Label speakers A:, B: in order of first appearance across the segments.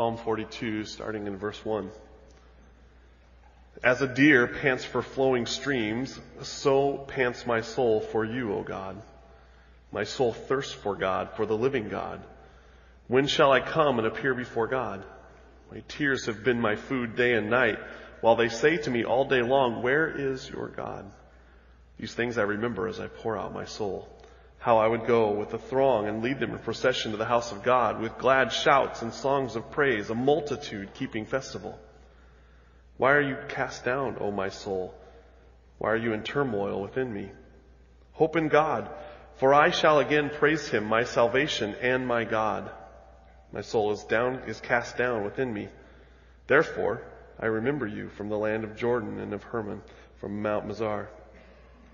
A: Psalm 42, starting in verse 1. As a deer pants for flowing streams, so pants my soul for you, O God. My soul thirsts for God, for the living God. When shall I come and appear before God? My tears have been my food day and night, while they say to me all day long, Where is your God? These things I remember as I pour out my soul. How I would go with the throng and lead them in procession to the house of God with glad shouts and songs of praise, a multitude keeping festival. Why are you cast down, O my soul? Why are you in turmoil within me? Hope in God, for I shall again praise him, my salvation and my God. My soul is down, is cast down within me. Therefore, I remember you from the land of Jordan and of Hermon, from Mount Mizar.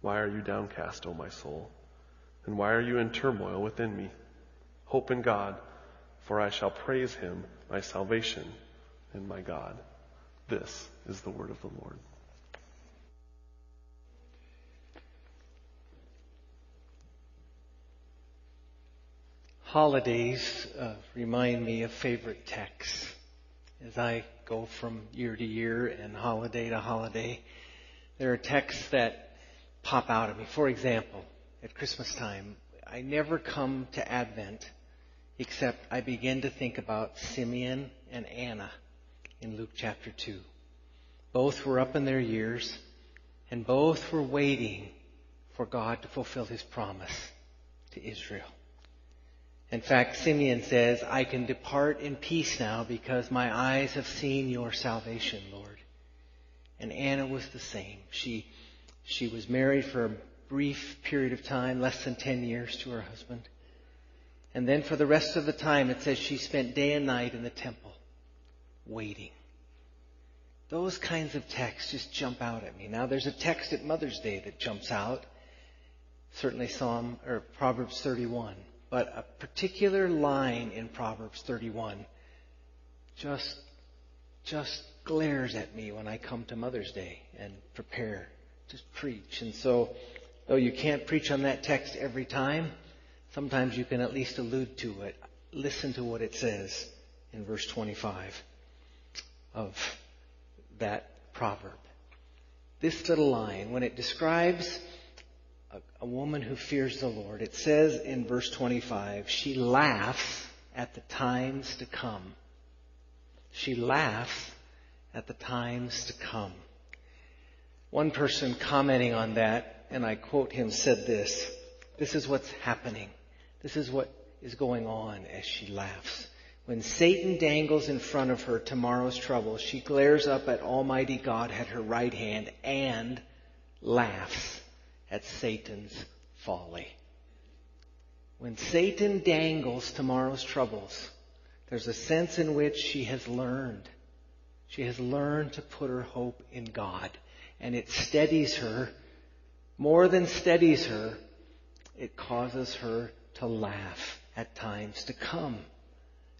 A: Why are you downcast, O my soul? And why are you in turmoil within me? Hope in God, for I shall praise him, my salvation and my God. This is the word of the Lord.
B: Holidays uh, remind me of favorite texts. As I go from year to year and holiday to holiday, there are texts that pop out at me. For example, at Christmas time, I never come to Advent except I begin to think about Simeon and Anna in Luke chapter 2. Both were up in their years and both were waiting for God to fulfill his promise to Israel. In fact, Simeon says, I can depart in peace now because my eyes have seen your salvation, Lord. And Anna was the same. She she was married for a brief period of time, less than 10 years to her husband. And then for the rest of the time, it says she spent day and night in the temple, waiting. Those kinds of texts just jump out at me. Now there's a text at Mother's Day that jumps out. Certainly Psalm, or Proverbs 31. But a particular line in Proverbs 31 just, just glares at me when I come to Mother's Day and prepare just preach. And so, though you can't preach on that text every time, sometimes you can at least allude to it. Listen to what it says in verse 25 of that proverb. This little line, when it describes a, a woman who fears the Lord, it says in verse 25, she laughs at the times to come. She laughs at the times to come. One person commenting on that, and I quote him, said this, this is what's happening. This is what is going on as she laughs. When Satan dangles in front of her tomorrow's trouble, she glares up at Almighty God at her right hand and laughs at Satan's folly. When Satan dangles tomorrow's troubles, there's a sense in which she has learned. She has learned to put her hope in God and it steadies her. More than steadies her, it causes her to laugh at times to come,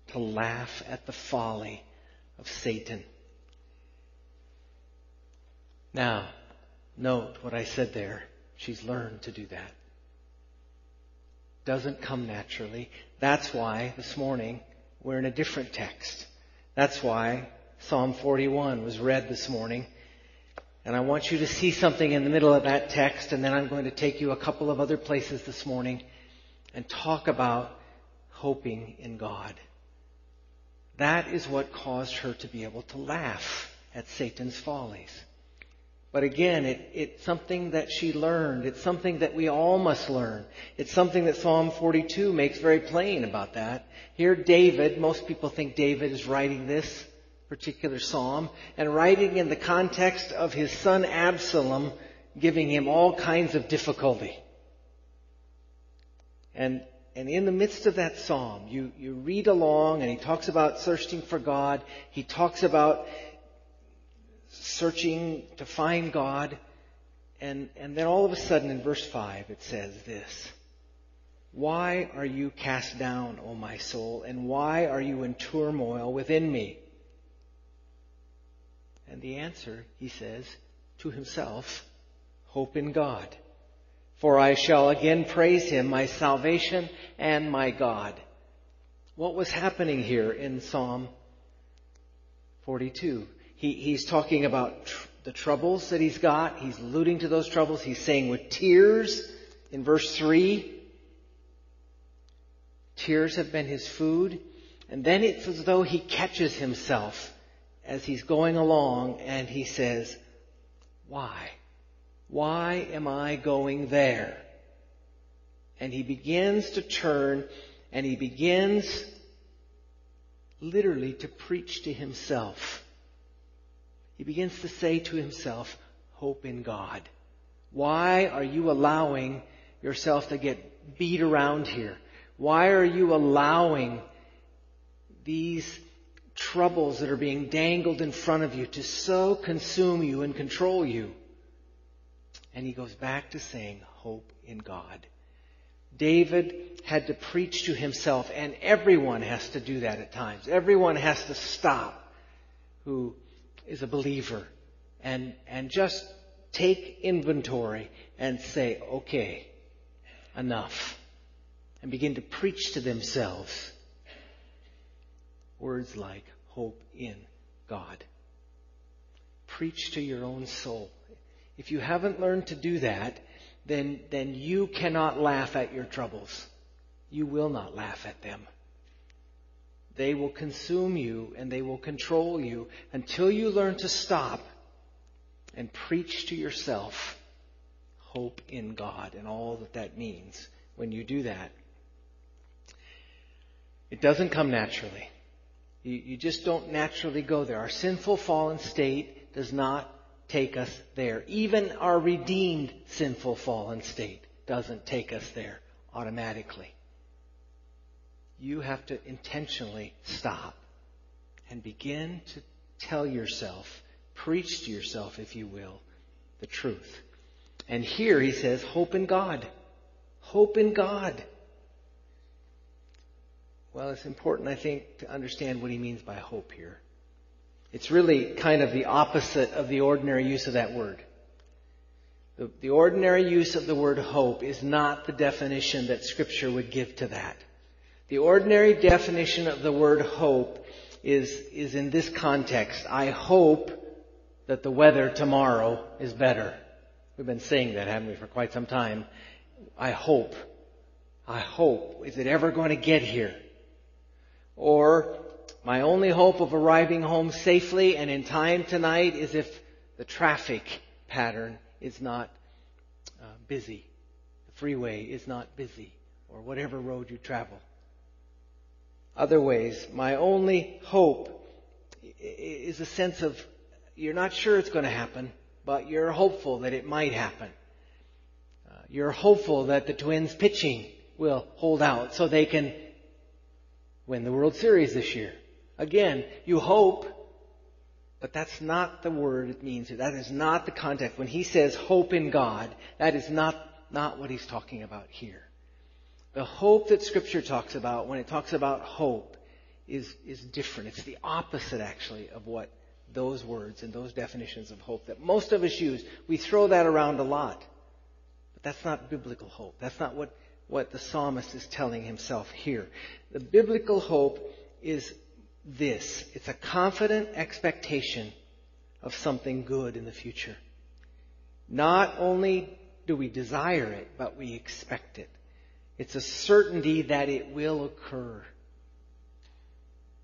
B: to laugh at the folly of Satan. Now, note what I said there. She's learned to do that. Doesn't come naturally. That's why this morning we're in a different text. That's why Psalm 41 was read this morning and I want you to see something in the middle of that text, and then I'm going to take you a couple of other places this morning and talk about hoping in God. That is what caused her to be able to laugh at Satan's follies. But again, it, it's something that she learned. It's something that we all must learn. It's something that Psalm 42 makes very plain about that. Here, David, most people think David is writing this particular psalm and writing in the context of his son Absalom giving him all kinds of difficulty. And and in the midst of that psalm, you, you read along and he talks about searching for God. He talks about searching to find God. And, and then all of a sudden in verse 5 it says this. Why are you cast down, O my soul, and why are you in turmoil within me? And the answer, he says, to himself, hope in God. For I shall again praise him, my salvation and my God. What was happening here in Psalm 42? He, he's talking about tr- the troubles that he's got. He's alluding to those troubles. He's saying with tears in verse 3, tears have been his food. And then it's as though he catches himself as he's going along and he says, why? Why am I going there? And he begins to turn and he begins literally to preach to himself. He begins to say to himself, hope in God. Why are you allowing yourself to get beat around here? Why are you allowing these troubles that are being dangled in front of you to so consume you and control you? And he goes back to saying, hope in God. David had to preach to himself, and everyone has to do that at times. Everyone has to stop who is a believer and, and just take inventory and say, okay, enough. And begin to preach to themselves words like hope in God. Preach to your own soul. If you haven't learned to do that, then, then you cannot laugh at your troubles. You will not laugh at them. They will consume you and they will control you until you learn to stop and preach to yourself hope in God and all that that means when you do that. It doesn't come naturally. You, you just don't naturally go there. Our sinful fallen state does not take us there. Even our redeemed sinful fallen state doesn't take us there automatically. You have to intentionally stop and begin to tell yourself, preach to yourself, if you will, the truth. And here he says, hope in God. Hope in God. Well, it's important, I think, to understand what he means by hope here. It's really kind of the opposite of the ordinary use of that word. The, the, ordinary use of the word hope is not the definition that Scripture would give to that. The ordinary definition of the word hope is, is in this context. I hope that the weather tomorrow is better. We've been saying that, haven't we, for quite some time. I hope. I hope. Is it ever going to get here? Or my only hope of arriving home safely and in time tonight is if the traffic pattern is not uh, busy, the freeway is not busy, or whatever road you travel. Other ways, my only hope is a sense of you're not sure it's going to happen, but you're hopeful that it might happen. Uh, you're hopeful that the Twins pitching will hold out so they can win the World Series this year. Again, you hope, but that's not the word it means. That is not the context. When he says hope in God, that is not, not what he's talking about here. The hope that scripture talks about when it talks about hope is, is different. It's the opposite actually of what those words and those definitions of hope that most of us use. We throw that around a lot. But that's not biblical hope. That's not what, what the psalmist is telling himself here. The biblical hope is this. It's a confident expectation of something good in the future. Not only do we desire it, but we expect it. It's a certainty that it will occur.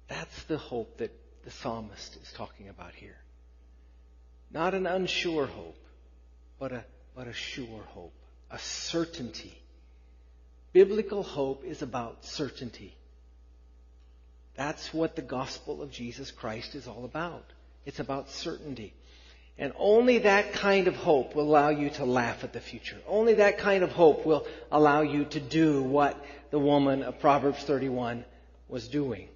B: That's the hope that the psalmist is talking about here. Not an unsure hope, but a, but a sure hope, a certainty. Biblical hope is about certainty. That's what the gospel of Jesus Christ is all about. It's about certainty. And only that kind of hope will allow you to laugh at the future. Only that kind of hope will allow you to do what the woman of Proverbs 31 was doing.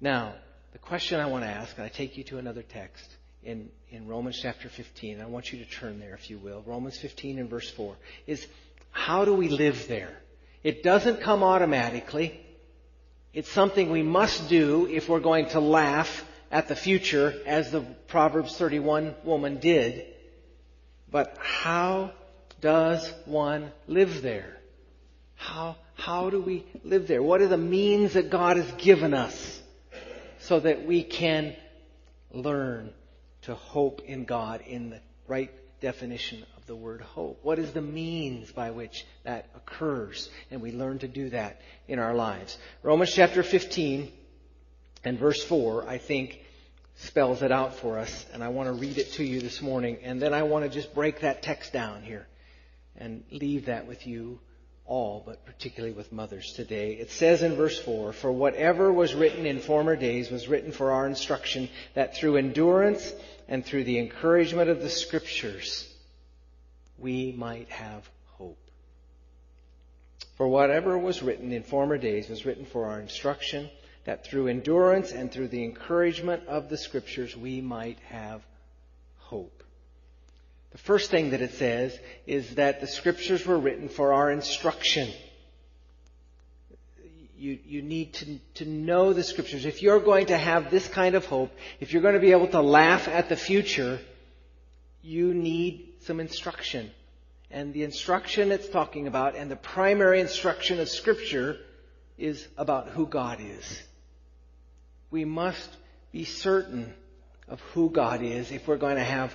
B: Now, the question I want to ask, and I take you to another text in, in Romans chapter 15. I want you to turn there, if you will. Romans 15 and verse 4 is how do we live there? It doesn't come automatically. It's something we must do if we're going to laugh at the future as the Proverbs 31 woman did. But how does one live there? How, how do we live there? What are the means that God has given us so that we can learn to hope in God in the right definition the word hope? What is the means by which that occurs? And we learn to do that in our lives. Romans chapter 15 and verse 4, I think, spells it out for us. And I want to read it to you this morning. And then I want to just break that text down here and leave that with you all, but particularly with mothers today. It says in verse 4, For whatever was written in former days was written for our instruction, that through endurance and through the encouragement of the Scriptures, we might have hope. For whatever was written in former days was written for our instruction, that through endurance and through the encouragement of the Scriptures we might have hope. The first thing that it says is that the Scriptures were written for our instruction. You, you need to, to know the Scriptures. If you're going to have this kind of hope, if you're going to be able to laugh at the future, you need some instruction. And the instruction it's talking about, and the primary instruction of Scripture, is about who God is we must be certain of who God is if we're going to have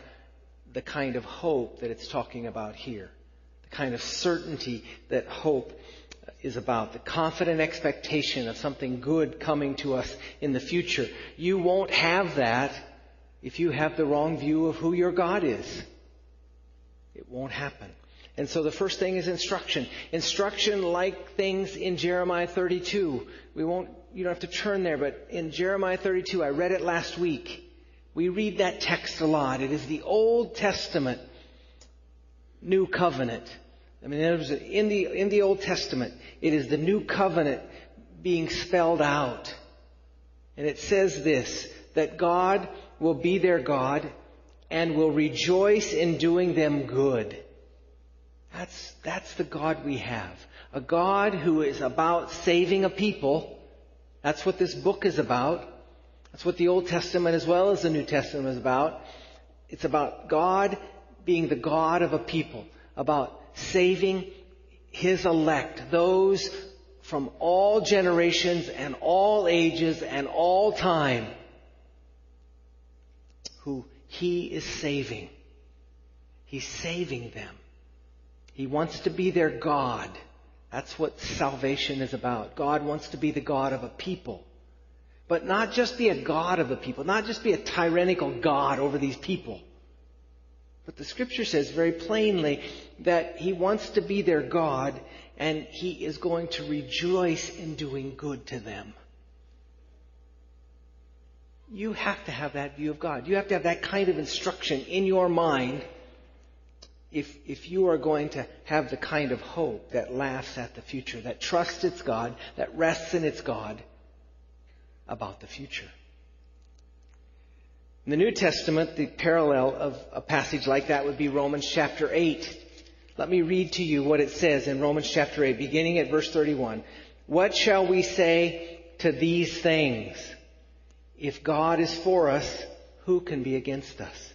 B: the kind of hope that it's talking about here. The kind of certainty that hope is about. The confident expectation of something good coming to us in the future. You won't have that if you have the wrong view of who your God is. It won't happen. And so the first thing is instruction. Instruction like things in Jeremiah 32. We won't you don't have to turn there, but in Jeremiah 32, I read it last week. We read that text a lot. It is the Old Testament New Covenant. I mean, in the, in the Old Testament, it is the New Covenant being spelled out. And it says this, that God will be their God and will rejoice in doing them good. That's, that's the God we have. A God who is about saving a people that's what this book is about. That's what the Old Testament as well as the New Testament is about. It's about God being the God of a people, about saving His elect, those from all generations and all ages and all time who He is saving. He's saving them. He wants to be their God. That's what salvation is about. God wants to be the God of a people. But not just be a God of a people, not just be a tyrannical God over these people. But the scripture says very plainly that he wants to be their God and he is going to rejoice in doing good to them. You have to have that view of God. You have to have that kind of instruction in your mind if, if you are going to have the kind of hope that laughs at the future, that trusts its God, that rests in its God about the future. In the New Testament, the parallel of a passage like that would be Romans chapter 8. Let me read to you what it says in Romans chapter 8, beginning at verse 31. What shall we say to these things? If God is for us, who can be against us?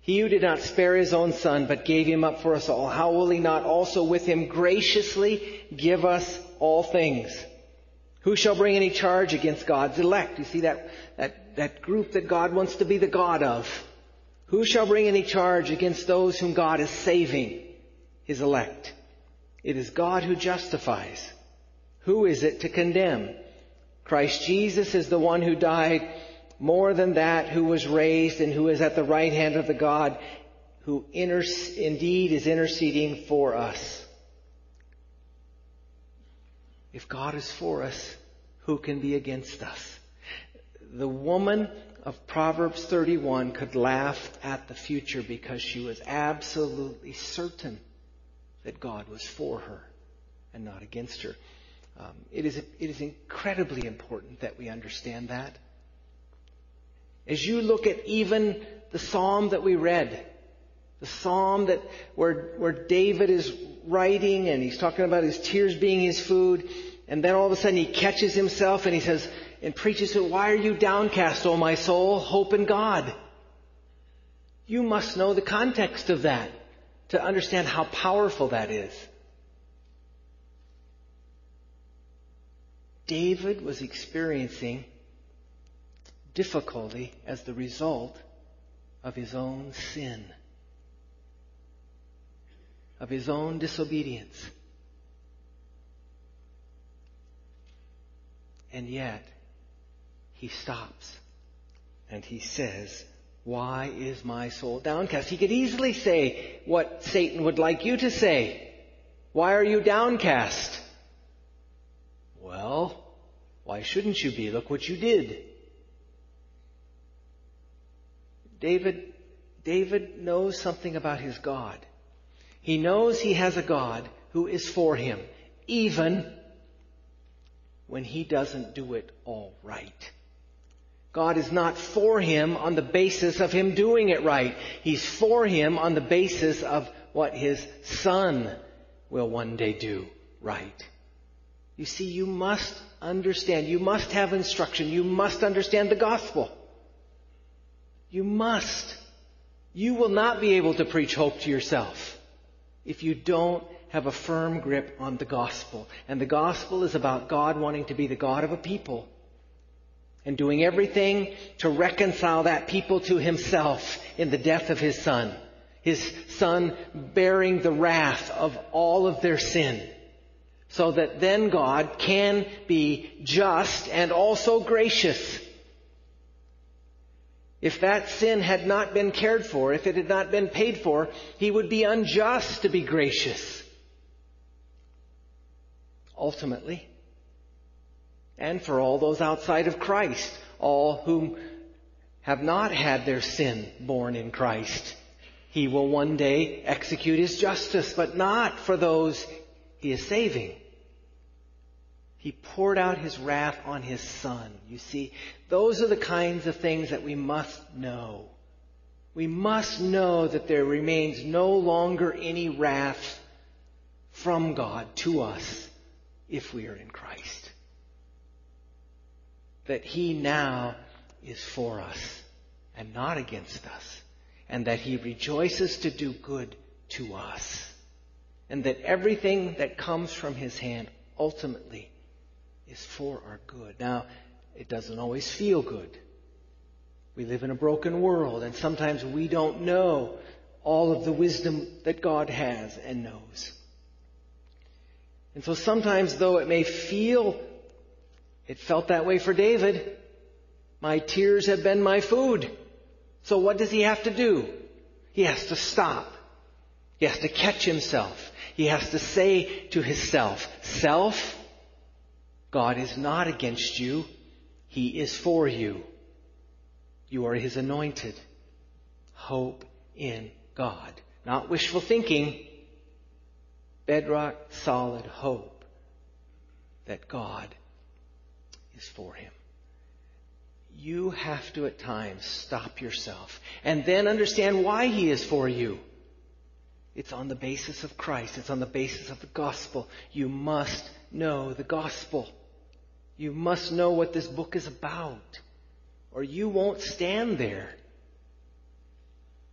B: He who did not spare his own son, but gave him up for us all, how will he not also with him graciously give us all things? Who shall bring any charge against God's elect? You see that, that, that group that God wants to be the God of. Who shall bring any charge against those whom God is saving? His elect. It is God who justifies. Who is it to condemn? Christ Jesus is the one who died more than that, who was raised and who is at the right hand of the God, who inter- indeed is interceding for us. If God is for us, who can be against us? The woman of Proverbs 31 could laugh at the future because she was absolutely certain that God was for her and not against her. Um, it, is, it is incredibly important that we understand that. As you look at even the psalm that we read, the psalm that where, where David is writing and he's talking about his tears being his food, and then all of a sudden he catches himself and he says, and preaches to, why are you downcast, O my soul? Hope in God. You must know the context of that to understand how powerful that is. David was experiencing difficulty as the result of his own sin, of his own disobedience. And yet, he stops and he says, Why is my soul downcast? He could easily say what Satan would like you to say. Why are you downcast? Well, why shouldn't you be? Look what you did. David, David knows something about his God. He knows he has a God who is for him, even when he doesn't do it all right. God is not for him on the basis of him doing it right. He's for him on the basis of what his son will one day do right. You see, you must understand. You must have instruction. You must understand the gospel. You must. You will not be able to preach hope to yourself if you don't have a firm grip on the gospel. And the gospel is about God wanting to be the God of a people and doing everything to reconcile that people to himself in the death of his son. His son bearing the wrath of all of their sin. So that then God can be just and also gracious. If that sin had not been cared for, if it had not been paid for, he would be unjust to be gracious. Ultimately, and for all those outside of Christ, all whom have not had their sin borne in Christ. He will one day execute his justice, but not for those he is saving. He poured out his wrath on his son. You see, those are the kinds of things that we must know. We must know that there remains no longer any wrath from God to us if we are in Christ that He now is for us and not against us, and that He rejoices to do good to us, and that everything that comes from His hand ultimately is for our good. Now, it doesn't always feel good. We live in a broken world, and sometimes we don't know all of the wisdom that God has and knows. And so sometimes, though it may feel it felt that way for David. My tears have been my food. So what does he have to do? He has to stop. He has to catch himself. He has to say to himself, Self, God is not against you. He is for you. You are his anointed. Hope in God. Not wishful thinking. Bedrock, solid hope that God is for him. You have to at times stop yourself and then understand why he is for you. It's on the basis of Christ. It's on the basis of the gospel. You must know the gospel. You must know what this book is about or you won't stand there.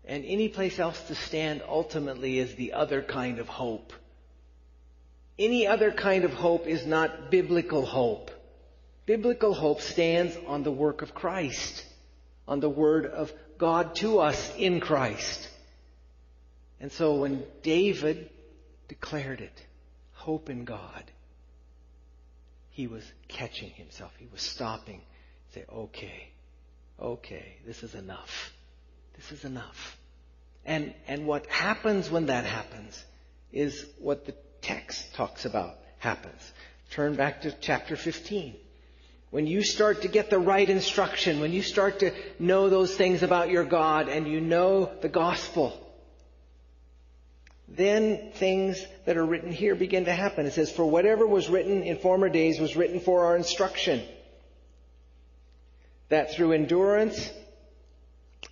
B: And any place else to stand ultimately is the other kind of hope. Any other kind of hope is not biblical hope. Biblical hope stands on the work of Christ, on the word of God to us in Christ. And so when David declared it, hope in God, he was catching himself. He was stopping. Say, okay, okay, this is enough. This is enough. And, and what happens when that happens is what the text talks about happens. Turn back to chapter 15. when you start to get the right instruction, when you start to know those things about your God and you know the gospel, then things that are written here begin to happen. It says, For whatever was written in former days was written for our instruction, that through endurance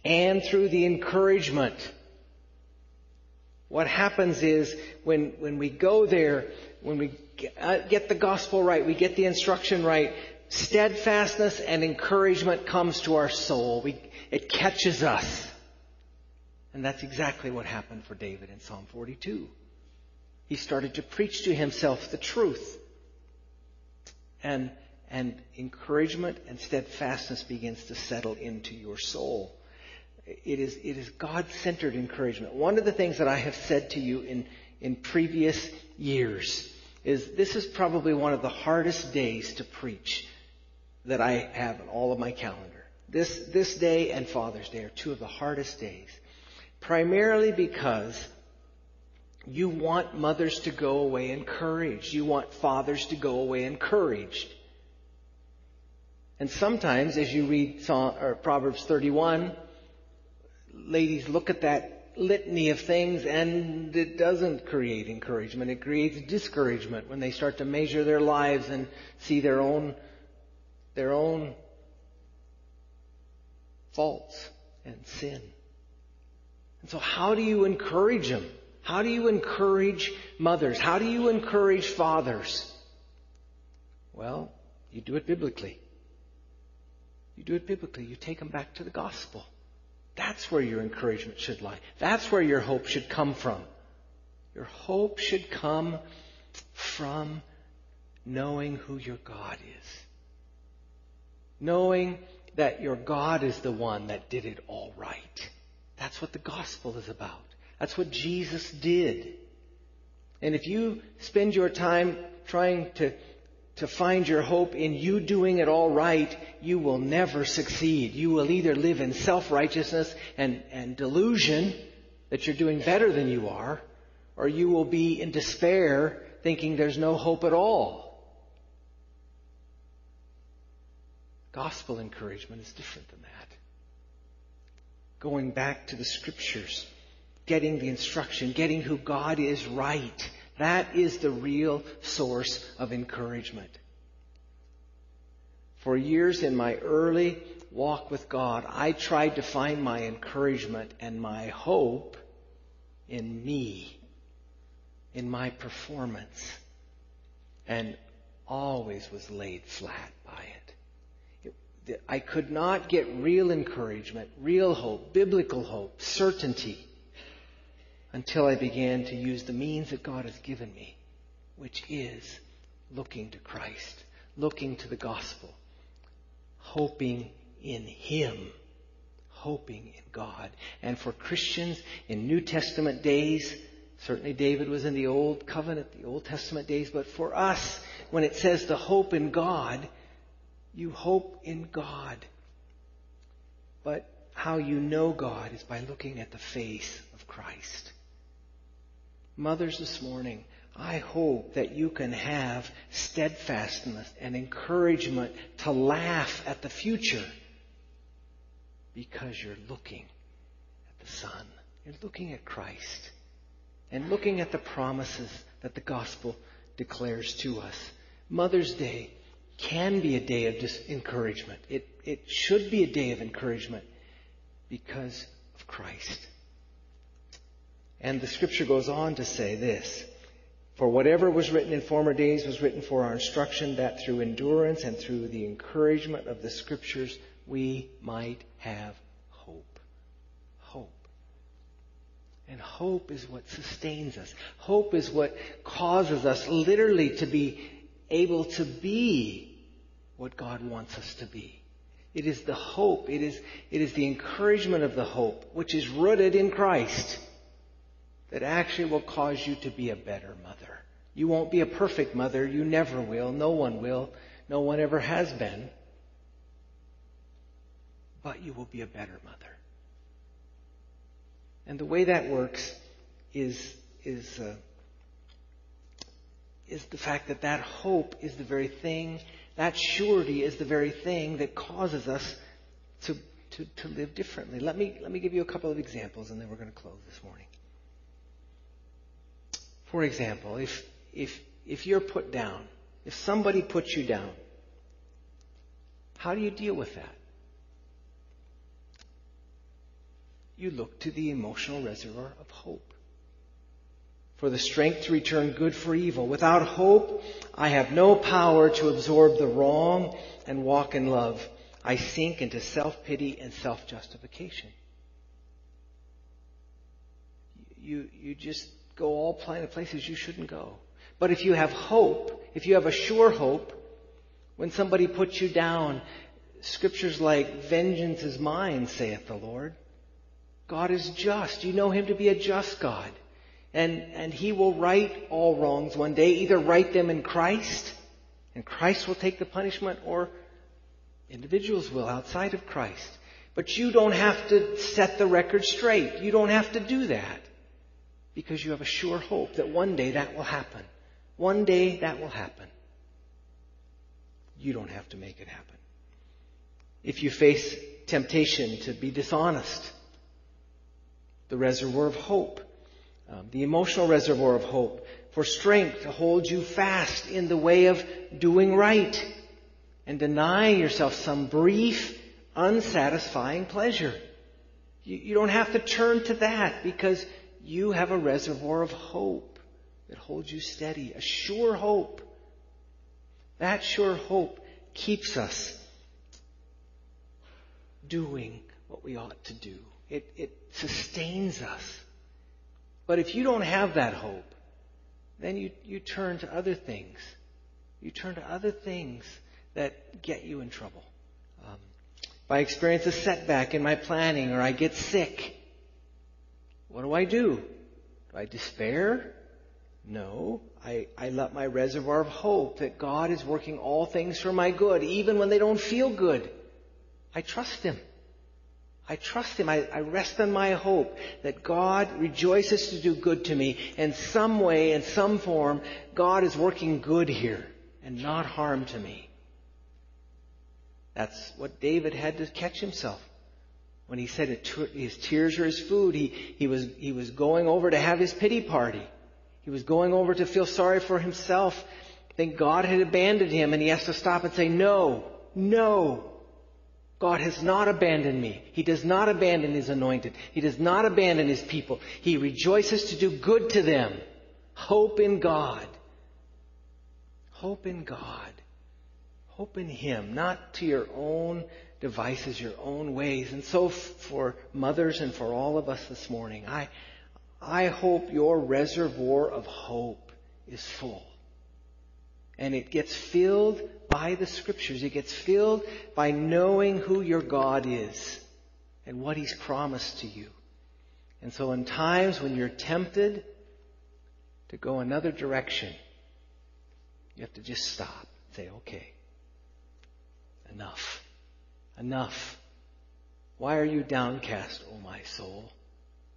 B: and through the encouragement, what happens is when, when we go there, when we uh, get the gospel right, we get the instruction right, steadfastness and encouragement comes to our soul. We, it catches us. And that's exactly what happened for David in Psalm 42. He started to preach to himself the truth. And, and encouragement and steadfastness begins to settle into your soul. It is, it is God-centered encouragement. One of the things that I have said to you in, in previous years is this is probably one of the hardest days to preach that I have in all of my calendar. This, this day and Father's Day are two of the hardest days. Primarily because you want mothers to go away encouraged. You want fathers to go away encouraged. And sometimes, as you read Proverbs 31, ladies look at that litany of things and it doesn't create encouragement. It creates discouragement when they start to measure their lives and see their own, their own faults and sin. And so how do you encourage them? How do you encourage mothers? How do you encourage fathers? Well, you do it biblically. You do it biblically. You take them back to the gospel. That's where your encouragement should lie. That's where your hope should come from. Your hope should come from knowing who your God is. Knowing that your God is the one that did it all right. That's what the gospel is about. That's what Jesus did. And if you spend your time trying to to find your hope in you doing it all right, you will never succeed. You will either live in self-righteousness and, and delusion that you're doing better than you are, or you will be in despair thinking there's no hope at all. Gospel encouragement is different than that. Going back to the scriptures, getting the instruction, getting who God is right, that is the real source of encouragement. For years in my early walk with God, I tried to find my encouragement and my hope in me, in my performance, and always was laid flat by it. I could not get real encouragement, real hope, biblical hope, certainty until I began to use the means that God has given me, which is looking to Christ, looking to the gospel, hoping in Him, hoping in God. And for Christians in New Testament days, certainly David was in the Old Covenant, the Old Testament days, but for us, when it says to hope in God, you hope in God. But how you know God is by looking at the face of Christ. Mothers this morning, I hope that you can have steadfastness and encouragement to laugh at the future because you're looking at the Son. You're looking at Christ and looking at the promises that the gospel declares to us. Mother's Day can be a day of dis- encouragement. It, it should be a day of encouragement because of Christ. And the scripture goes on to say this. For whatever was written in former days was written for our instruction, that through endurance and through the encouragement of the scriptures we might have hope. Hope. And hope is what sustains us. Hope is what causes us literally to be able to be what God wants us to be. It is the hope, it is, it is the encouragement of the hope, which is rooted in Christ that actually will cause you to be a better mother. You won't be a perfect mother. You never will. No one will. No one ever has been. But you will be a better mother. And the way that works is, is, uh, is the fact that that hope is the very thing, that surety is the very thing that causes us to, to, to live differently. Let me, let me give you a couple of examples and then we're going to close this morning. For example, if, if, if you're put down, if somebody puts you down, how do you deal with that? You look to the emotional reservoir of hope. For the strength to return good for evil. Without hope, I have no power to absorb the wrong and walk in love. I sink into self-pity and self-justification. You, you just go all kind of places you shouldn't go. But if you have hope, if you have a sure hope, when somebody puts you down, scriptures like, vengeance is mine, saith the Lord. God is just. You know Him to be a just God. And, and He will right all wrongs one day, either right them in Christ, and Christ will take the punishment, or individuals will outside of Christ. But you don't have to set the record straight. You don't have to do that. Because you have a sure hope that one day that will happen. One day that will happen. You don't have to make it happen. If you face temptation to be dishonest, the reservoir of hope, um, the emotional reservoir of hope, for strength to hold you fast in the way of doing right and denying yourself some brief, unsatisfying pleasure. You, you don't have to turn to that because you have a reservoir of hope that holds you steady, a sure hope. That sure hope keeps us doing what we ought to do. It, it sustains us. But if you don't have that hope, then you, you turn to other things. You turn to other things that get you in trouble. Um, if I experience a setback in my planning or I get sick, what do I do? Do I despair? No. I, I let my reservoir of hope that God is working all things for my good, even when they don't feel good. I trust Him. I trust Him. I, I, rest on my hope that God rejoices to do good to me. In some way, in some form, God is working good here and not harm to me. That's what David had to catch himself. When he said his tears are his food, he, he, was, he was going over to have his pity party. He was going over to feel sorry for himself. Think God had abandoned him and he has to stop and say, no, no. God has not abandoned me. He does not abandon his anointed. He does not abandon his people. He rejoices to do good to them. Hope in God. Hope in God. Hope in Him, not to your own devices, your own ways. And so for mothers and for all of us this morning, I, I hope your reservoir of hope is full. And it gets filled by the scriptures. It gets filled by knowing who your God is and what He's promised to you. And so in times when you're tempted to go another direction, you have to just stop. Say, okay, enough. Enough. Why are you downcast, O my soul?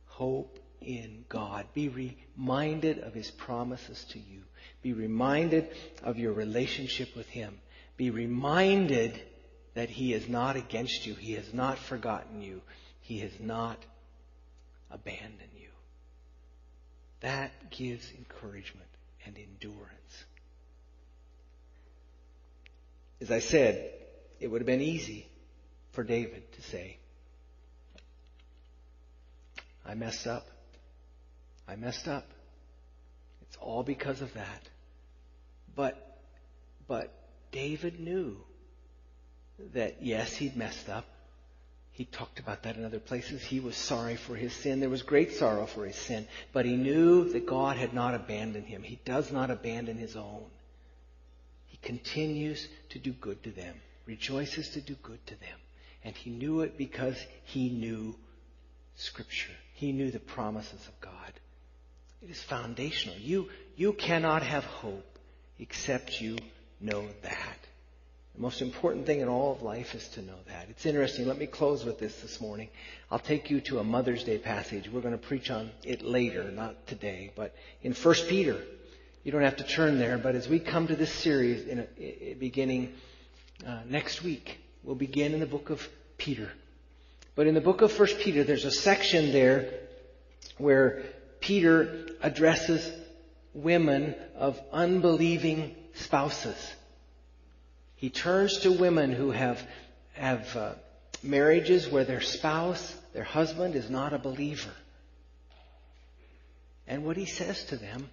B: Hope in God. Be reminded of His promises to you. Be reminded of your relationship with Him. Be reminded that He is not against you. He has not forgotten you. He has not abandoned you. That gives encouragement and endurance. As I said, it would have been easy for David to say, I messed up. I messed up. It's all because of that. But, but David knew that yes, he'd messed up. He talked about that in other places. He was sorry for his sin. There was great sorrow for his sin. But he knew that God had not abandoned him. He does not abandon his own. He continues to do good to them, rejoices to do good to them. And he knew it because he knew Scripture. He knew the promises of God. It is foundational. You, you cannot have hope except you know that. The most important thing in all of life is to know that. It's interesting. Let me close with this this morning. I'll take you to a Mother's Day passage. We're going to preach on it later, not today, but in 1 Peter. You don't have to turn there, but as we come to this series in a, beginning uh, next week, we'll begin in the book of Peter. But in the book of First Peter, there's a section there where Peter addresses women of unbelieving spouses. He turns to women who have have uh, marriages where their spouse, their husband, is not a believer. And what he says to them,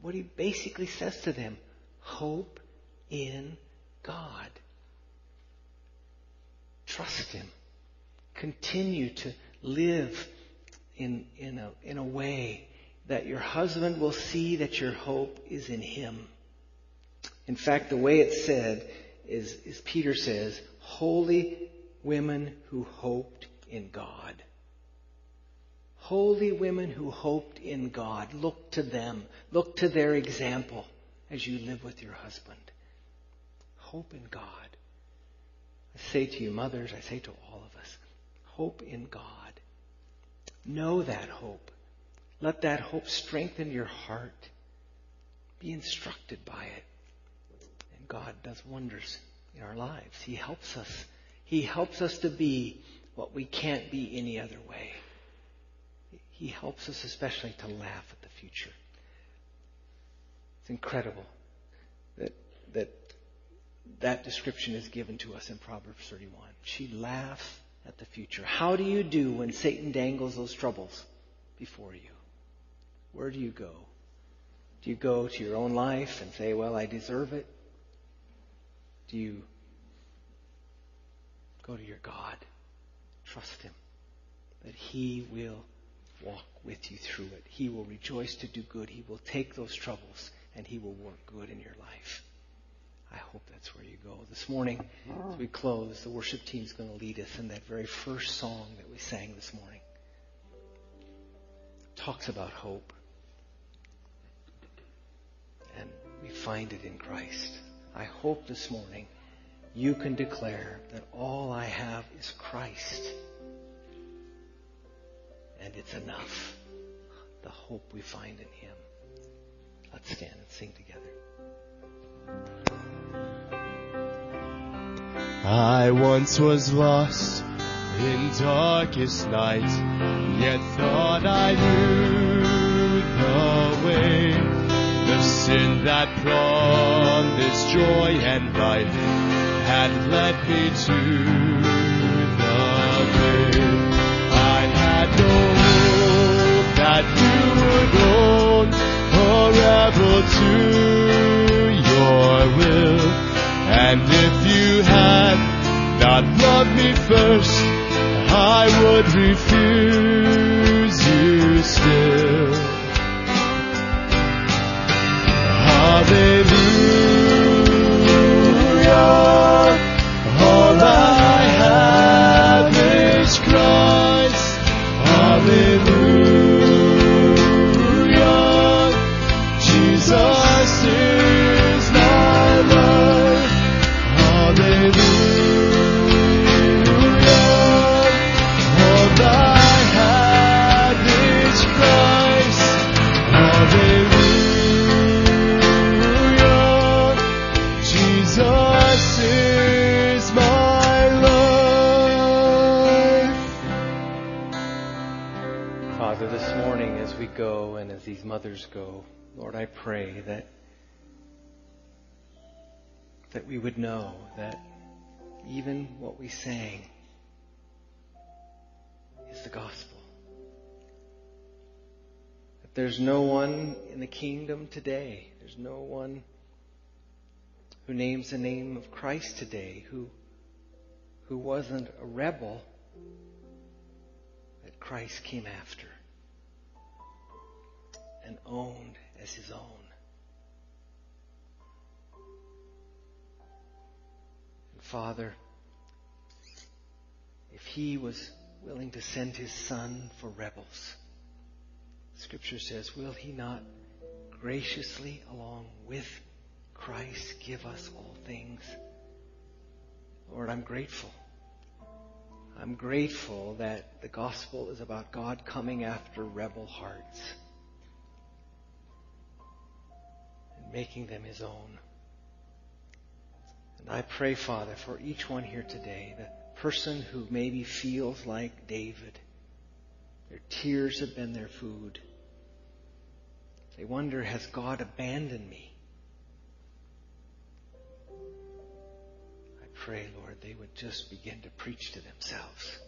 B: what he basically says to them, hope in God. Trust Him. Continue to live in, in, a, in a way that your husband will see that your hope is in Him. In fact, the way it's said is, is Peter says, holy women who hoped in God. Holy women who hoped in God. Look to them. Look to their example as you live with your husband. Hope in God. I say to you, mothers, I say to all of us, hope in God. Know that hope. Let that hope strengthen your heart. Be instructed by it. And God does wonders in our lives. He helps us. He helps us to be what we can't be any other way. He helps us especially to laugh at the future. It's incredible that, that that description is given to us in Proverbs 31. She laughs at the future. How do you do when Satan dangles those troubles before you? Where do you go? Do you go to your own life and say, well, I deserve it? Do you go to your God? Trust Him that He will walk with you through it. He will rejoice to do good. He will take those troubles and He will work good in your life. I hope that's where you go. This morning, as we close, the worship team is going to lead us in that very first song that we sang this morning. It talks about hope. And we find it in Christ. I hope this morning you can declare that all I have is Christ. And it's enough. The hope we find in Him. Let's stand and sing together.
C: I once was lost in darkest night, yet thought I knew the way. The sin that promised joy and life had led me to the grave. I had no hope that you would own forever to your will. And if you had not loved me first, I would refuse you still. Hallelujah.
B: These mothers go, Lord, I pray that that we would know that even what we sang is the gospel. That there's no one in the kingdom today, there's no one who names the name of Christ today who who wasn't a rebel that Christ came after and owned as his own. And Father, if he was willing to send his son for rebels, Scripture says, will he not graciously, along with Christ, give us all things? Lord, I'm grateful. I'm grateful that the gospel is about God coming after rebel hearts. Making them his own. And I pray, Father, for each one here today, the person who maybe feels like David. Their tears have been their food. They wonder, has God abandoned me? I pray, Lord, they would just begin to preach to themselves.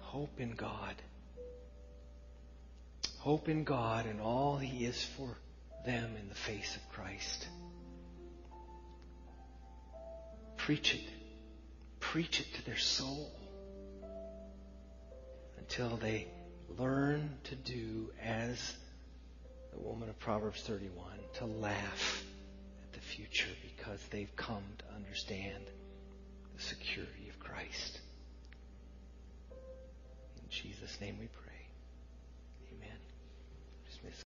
B: Hope in God. Hope in God and all He is for them in the face of Christ. Preach it. Preach it to their soul until they learn to do as the woman of Proverbs 31, to laugh at the future because they've come to understand the security of Christ. In Jesus' name we pray.